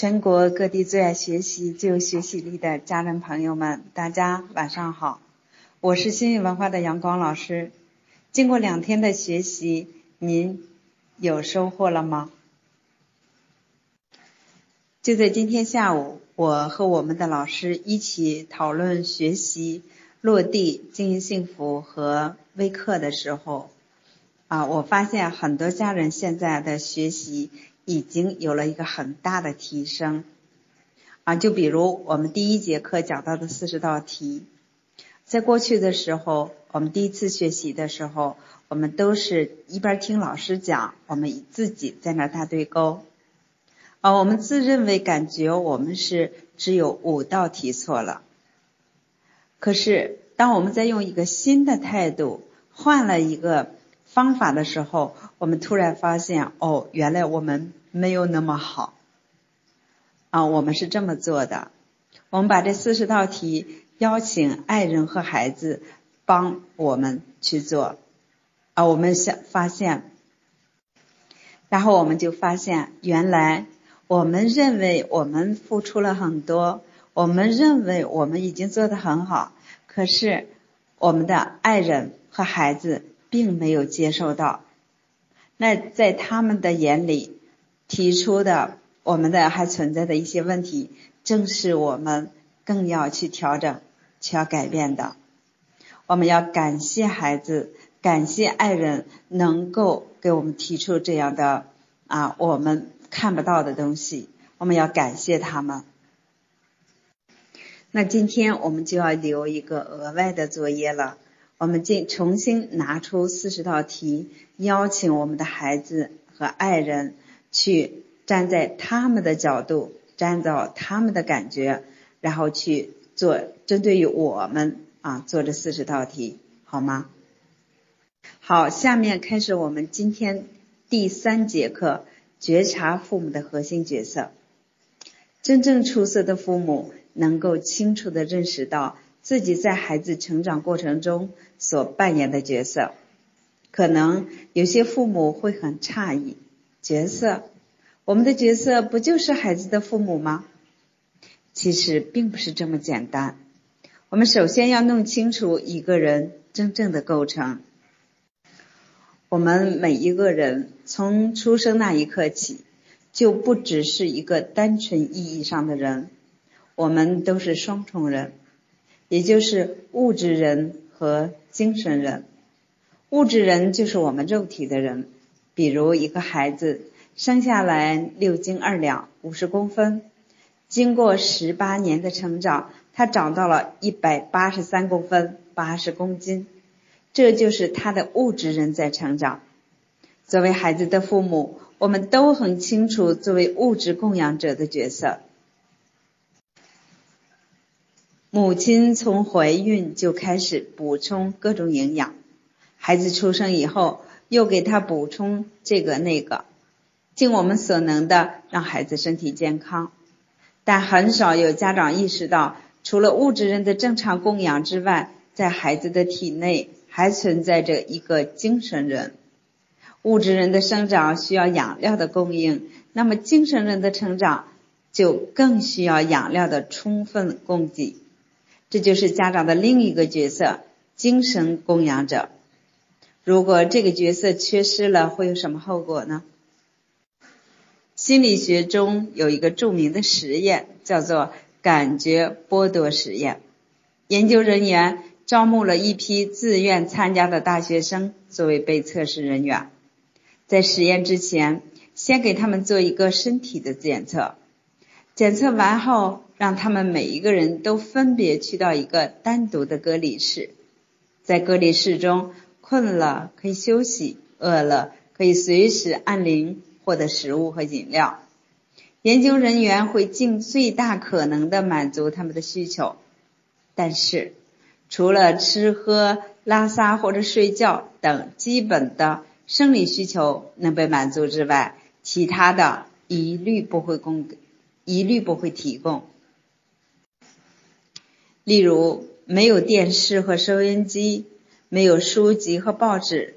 全国各地最爱学习、最有学习力的家人朋友们，大家晚上好！我是新语文化的阳光老师。经过两天的学习，您有收获了吗？就在今天下午，我和我们的老师一起讨论学习、落地、经营幸福和微课的时候，啊，我发现很多家人现在的学习。已经有了一个很大的提升啊！就比如我们第一节课讲到的四十道题，在过去的时候，我们第一次学习的时候，我们都是一边听老师讲，我们自己在那打对勾啊。我们自认为感觉我们是只有五道题错了，可是当我们在用一个新的态度，换了一个方法的时候，我们突然发现，哦，原来我们。没有那么好啊！我们是这么做的，我们把这四十道题邀请爱人和孩子帮我们去做啊！我们想发现，然后我们就发现，原来我们认为我们付出了很多，我们认为我们已经做得很好，可是我们的爱人和孩子并没有接受到，那在他们的眼里。提出的我们的还存在的一些问题，正是我们更要去调整、去要改变的。我们要感谢孩子，感谢爱人，能够给我们提出这样的啊我们看不到的东西，我们要感谢他们。那今天我们就要留一个额外的作业了，我们进重新拿出四十道题，邀请我们的孩子和爱人。去站在他们的角度，站到他们的感觉，然后去做针对于我们啊做这四十道题，好吗？好，下面开始我们今天第三节课，觉察父母的核心角色。真正出色的父母能够清楚的认识到自己在孩子成长过程中所扮演的角色。可能有些父母会很诧异。角色，我们的角色不就是孩子的父母吗？其实并不是这么简单。我们首先要弄清楚一个人真正的构成。我们每一个人从出生那一刻起，就不只是一个单纯意义上的人，我们都是双重人，也就是物质人和精神人。物质人就是我们肉体的人。比如一个孩子生下来六斤二两五十公分，经过十八年的成长，他长到了一百八十三公分八十公斤，这就是他的物质人在成长。作为孩子的父母，我们都很清楚作为物质供养者的角色。母亲从怀孕就开始补充各种营养，孩子出生以后。又给他补充这个那个，尽我们所能的让孩子身体健康，但很少有家长意识到，除了物质人的正常供养之外，在孩子的体内还存在着一个精神人。物质人的生长需要养料的供应，那么精神人的成长就更需要养料的充分供给。这就是家长的另一个角色——精神供养者。如果这个角色缺失了，会有什么后果呢？心理学中有一个著名的实验，叫做感觉剥夺实验。研究人员招募了一批自愿参加的大学生作为被测试人员，在实验之前，先给他们做一个身体的检测，检测完后，让他们每一个人都分别去到一个单独的隔离室，在隔离室中。困了可以休息，饿了可以随时按铃获得食物和饮料。研究人员会尽最大可能的满足他们的需求，但是除了吃喝拉撒或者睡觉等基本的生理需求能被满足之外，其他的一律不会供给，一律不会提供。例如，没有电视和收音机。没有书籍和报纸，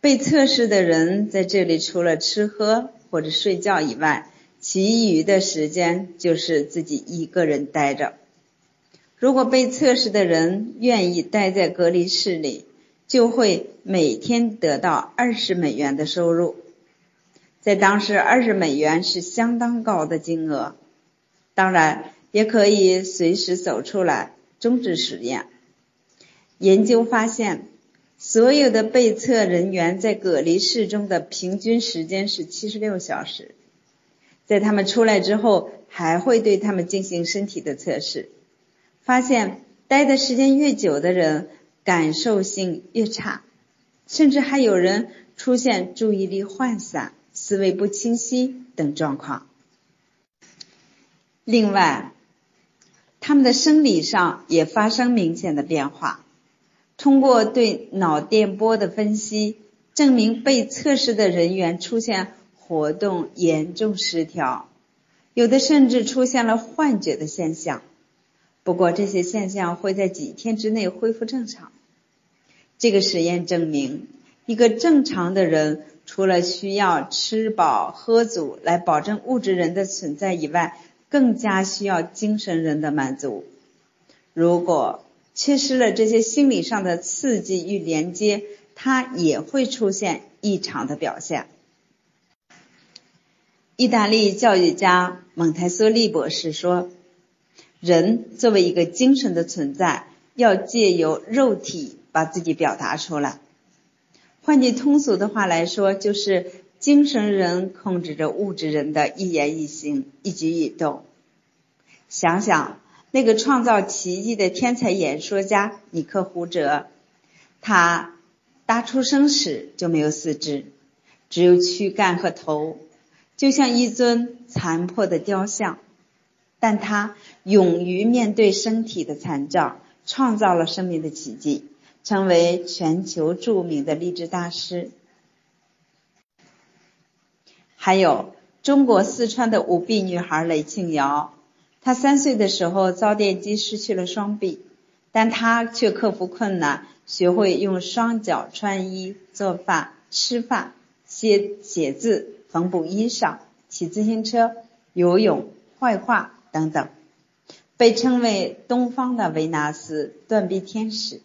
被测试的人在这里除了吃喝或者睡觉以外，其余的时间就是自己一个人待着。如果被测试的人愿意待在隔离室里，就会每天得到二十美元的收入。在当时，二十美元是相当高的金额。当然，也可以随时走出来终止实验。研究发现，所有的被测人员在隔离室中的平均时间是七十六小时。在他们出来之后，还会对他们进行身体的测试，发现待的时间越久的人，感受性越差，甚至还有人出现注意力涣散、思维不清晰等状况。另外，他们的生理上也发生明显的变化。通过对脑电波的分析，证明被测试的人员出现活动严重失调，有的甚至出现了幻觉的现象。不过这些现象会在几天之内恢复正常。这个实验证明，一个正常的人除了需要吃饱喝足来保证物质人的存在以外，更加需要精神人的满足。如果缺失了这些心理上的刺激与连接，它也会出现异常的表现。意大利教育家蒙台梭利博士说：“人作为一个精神的存在，要借由肉体把自己表达出来。换句通俗的话来说，就是精神人控制着物质人的一言一行、一举一动。想想。”那个创造奇迹的天才演说家尼克胡哲，他打出生时就没有四肢，只有躯干和头，就像一尊残破的雕像。但他勇于面对身体的残障，创造了生命的奇迹，成为全球著名的励志大师。还有中国四川的五臂女孩雷庆瑶。她三岁的时候遭电击失去了双臂，但她却克服困难，学会用双脚穿衣、做饭、吃饭、写写字、缝补衣裳、骑自行车、游泳、绘画等等，被称为东方的维纳斯断臂天使。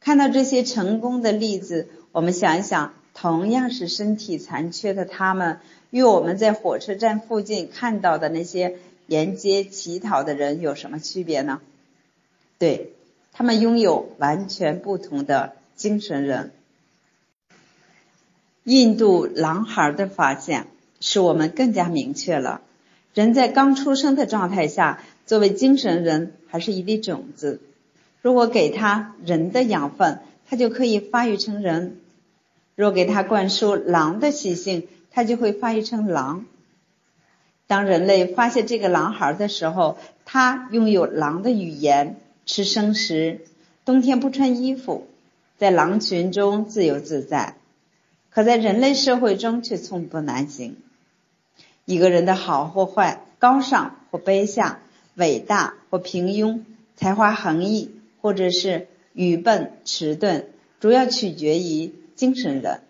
看到这些成功的例子，我们想一想，同样是身体残缺的他们，与我们在火车站附近看到的那些。沿街乞讨的人有什么区别呢？对他们拥有完全不同的精神人。印度狼孩的发现使我们更加明确了：人在刚出生的状态下，作为精神人还是一粒种子。如果给他人的养分，他就可以发育成人；若给他灌输狼的习性，他就会发育成狼。当人类发现这个狼孩的时候，他拥有狼的语言，吃生食，冬天不穿衣服，在狼群中自由自在，可在人类社会中却寸步难行。一个人的好或坏，高尚或卑下，伟大或平庸，才华横溢或者是愚笨迟钝，主要取决于精神人，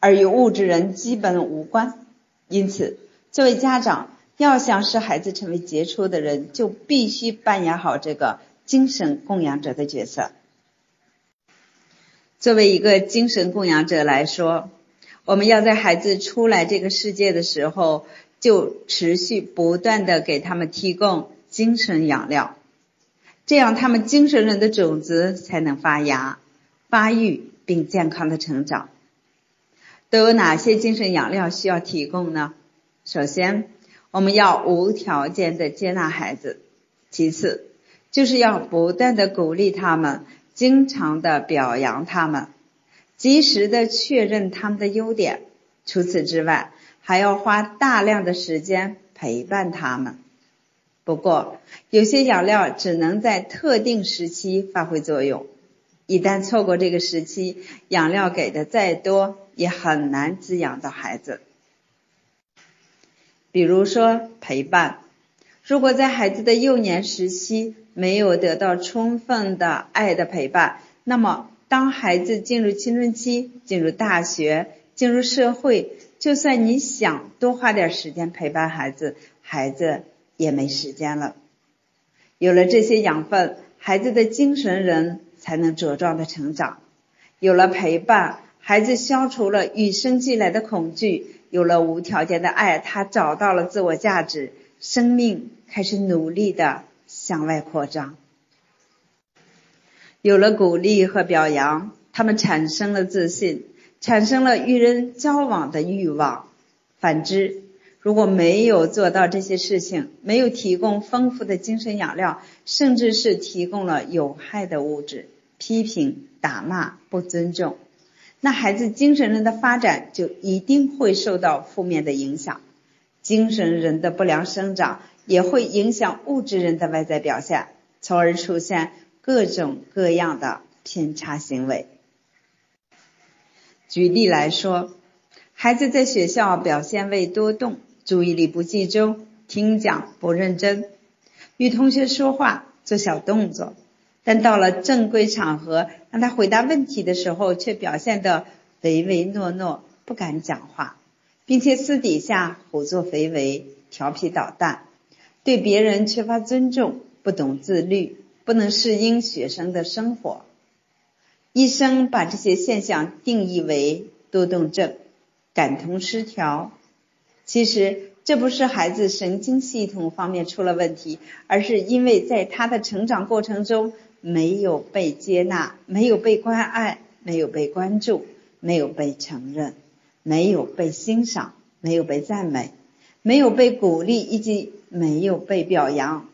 而与物质人基本无关。因此。作为家长，要想使孩子成为杰出的人，就必须扮演好这个精神供养者的角色。作为一个精神供养者来说，我们要在孩子出来这个世界的时候，就持续不断的给他们提供精神养料，这样他们精神人的种子才能发芽、发育并健康的成长。都有哪些精神养料需要提供呢？首先，我们要无条件的接纳孩子；其次，就是要不断的鼓励他们，经常的表扬他们，及时的确认他们的优点。除此之外，还要花大量的时间陪伴他们。不过，有些养料只能在特定时期发挥作用，一旦错过这个时期，养料给的再多，也很难滋养到孩子。比如说陪伴，如果在孩子的幼年时期没有得到充分的爱的陪伴，那么当孩子进入青春期、进入大学、进入社会，就算你想多花点时间陪伴孩子，孩子也没时间了。有了这些养分，孩子的精神人才能茁壮的成长。有了陪伴，孩子消除了与生俱来的恐惧，有了无条件的爱，他找到了自我价值，生命开始努力的向外扩张。有了鼓励和表扬，他们产生了自信，产生了与人交往的欲望。反之，如果没有做到这些事情，没有提供丰富的精神养料，甚至是提供了有害的物质，批评、打骂、不尊重，那孩子精神人的发展就一定会受到负面的影响。精神人的不良生长也会影响物质人的外在表现，从而出现各种各样的偏差行为。举例来说，孩子在学校表现为多动。注意力不集中，听讲不认真，与同学说话做小动作，但到了正规场合，让他回答问题的时候，却表现得唯唯诺诺，不敢讲话，并且私底下胡作非为、调皮捣蛋，对别人缺乏尊重，不懂自律，不能适应学生的生活。医生把这些现象定义为多动症、感同失调。其实这不是孩子神经系统方面出了问题，而是因为在他的成长过程中没有被接纳，没有被关爱，没有被关注，没有被承认，没有被欣赏，没有被赞美，没有被鼓励，以及没有被表扬。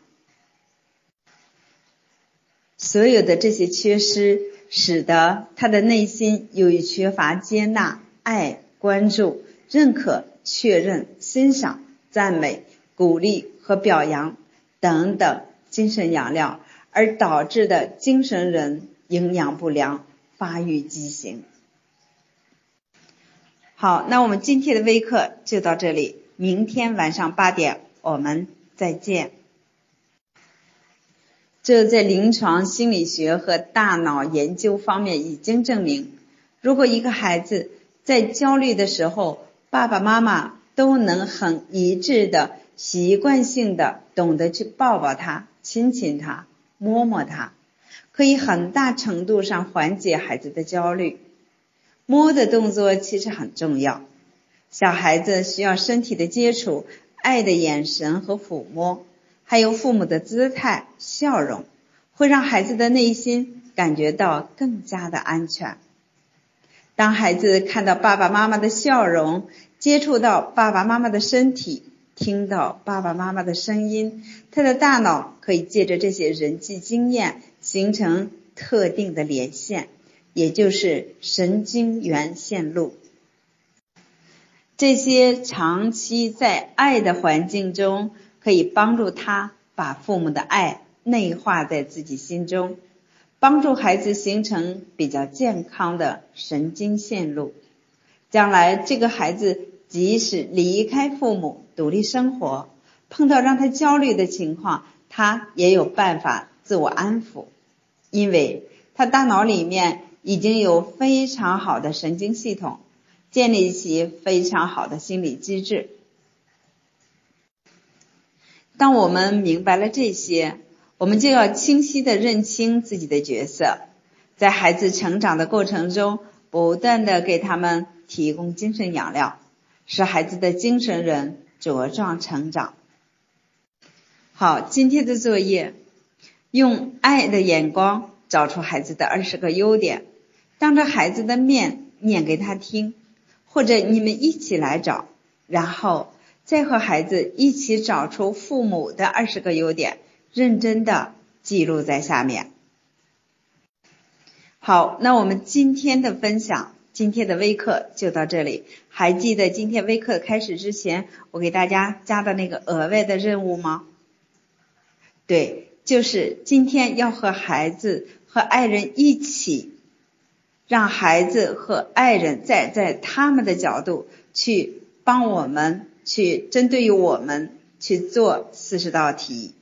所有的这些缺失，使得他的内心由于缺乏接纳、爱、关注、认可。确认、欣赏、赞美、鼓励和表扬等等精神养料，而导致的精神人营养不良、发育畸形。好，那我们今天的微课就到这里，明天晚上八点我们再见。这在临床心理学和大脑研究方面已经证明，如果一个孩子在焦虑的时候，爸爸妈妈都能很一致的、习惯性的懂得去抱抱他、亲亲他、摸摸他，可以很大程度上缓解孩子的焦虑。摸的动作其实很重要，小孩子需要身体的接触、爱的眼神和抚摸，还有父母的姿态、笑容，会让孩子的内心感觉到更加的安全。当孩子看到爸爸妈妈的笑容，接触到爸爸妈妈的身体，听到爸爸妈妈的声音，他的大脑可以借着这些人际经验形成特定的连线，也就是神经元线路。这些长期在爱的环境中，可以帮助他把父母的爱内化在自己心中。帮助孩子形成比较健康的神经线路，将来这个孩子即使离开父母独立生活，碰到让他焦虑的情况，他也有办法自我安抚，因为他大脑里面已经有非常好的神经系统，建立起非常好的心理机制。当我们明白了这些。我们就要清晰的认清自己的角色，在孩子成长的过程中，不断的给他们提供精神养料，使孩子的精神人茁壮成长。好，今天的作业，用爱的眼光找出孩子的二十个优点，当着孩子的面念给他听，或者你们一起来找，然后再和孩子一起找出父母的二十个优点。认真的记录在下面。好，那我们今天的分享，今天的微课就到这里。还记得今天微课开始之前，我给大家加的那个额外的任务吗？对，就是今天要和孩子和爱人一起，让孩子和爱人在在他们的角度去帮我们去针对于我们去做四十道题。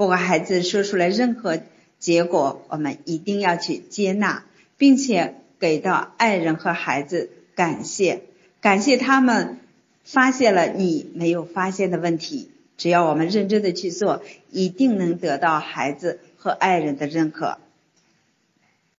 不管孩子说出来任何结果，我们一定要去接纳，并且给到爱人和孩子感谢，感谢他们发现了你没有发现的问题。只要我们认真的去做，一定能得到孩子和爱人的认可。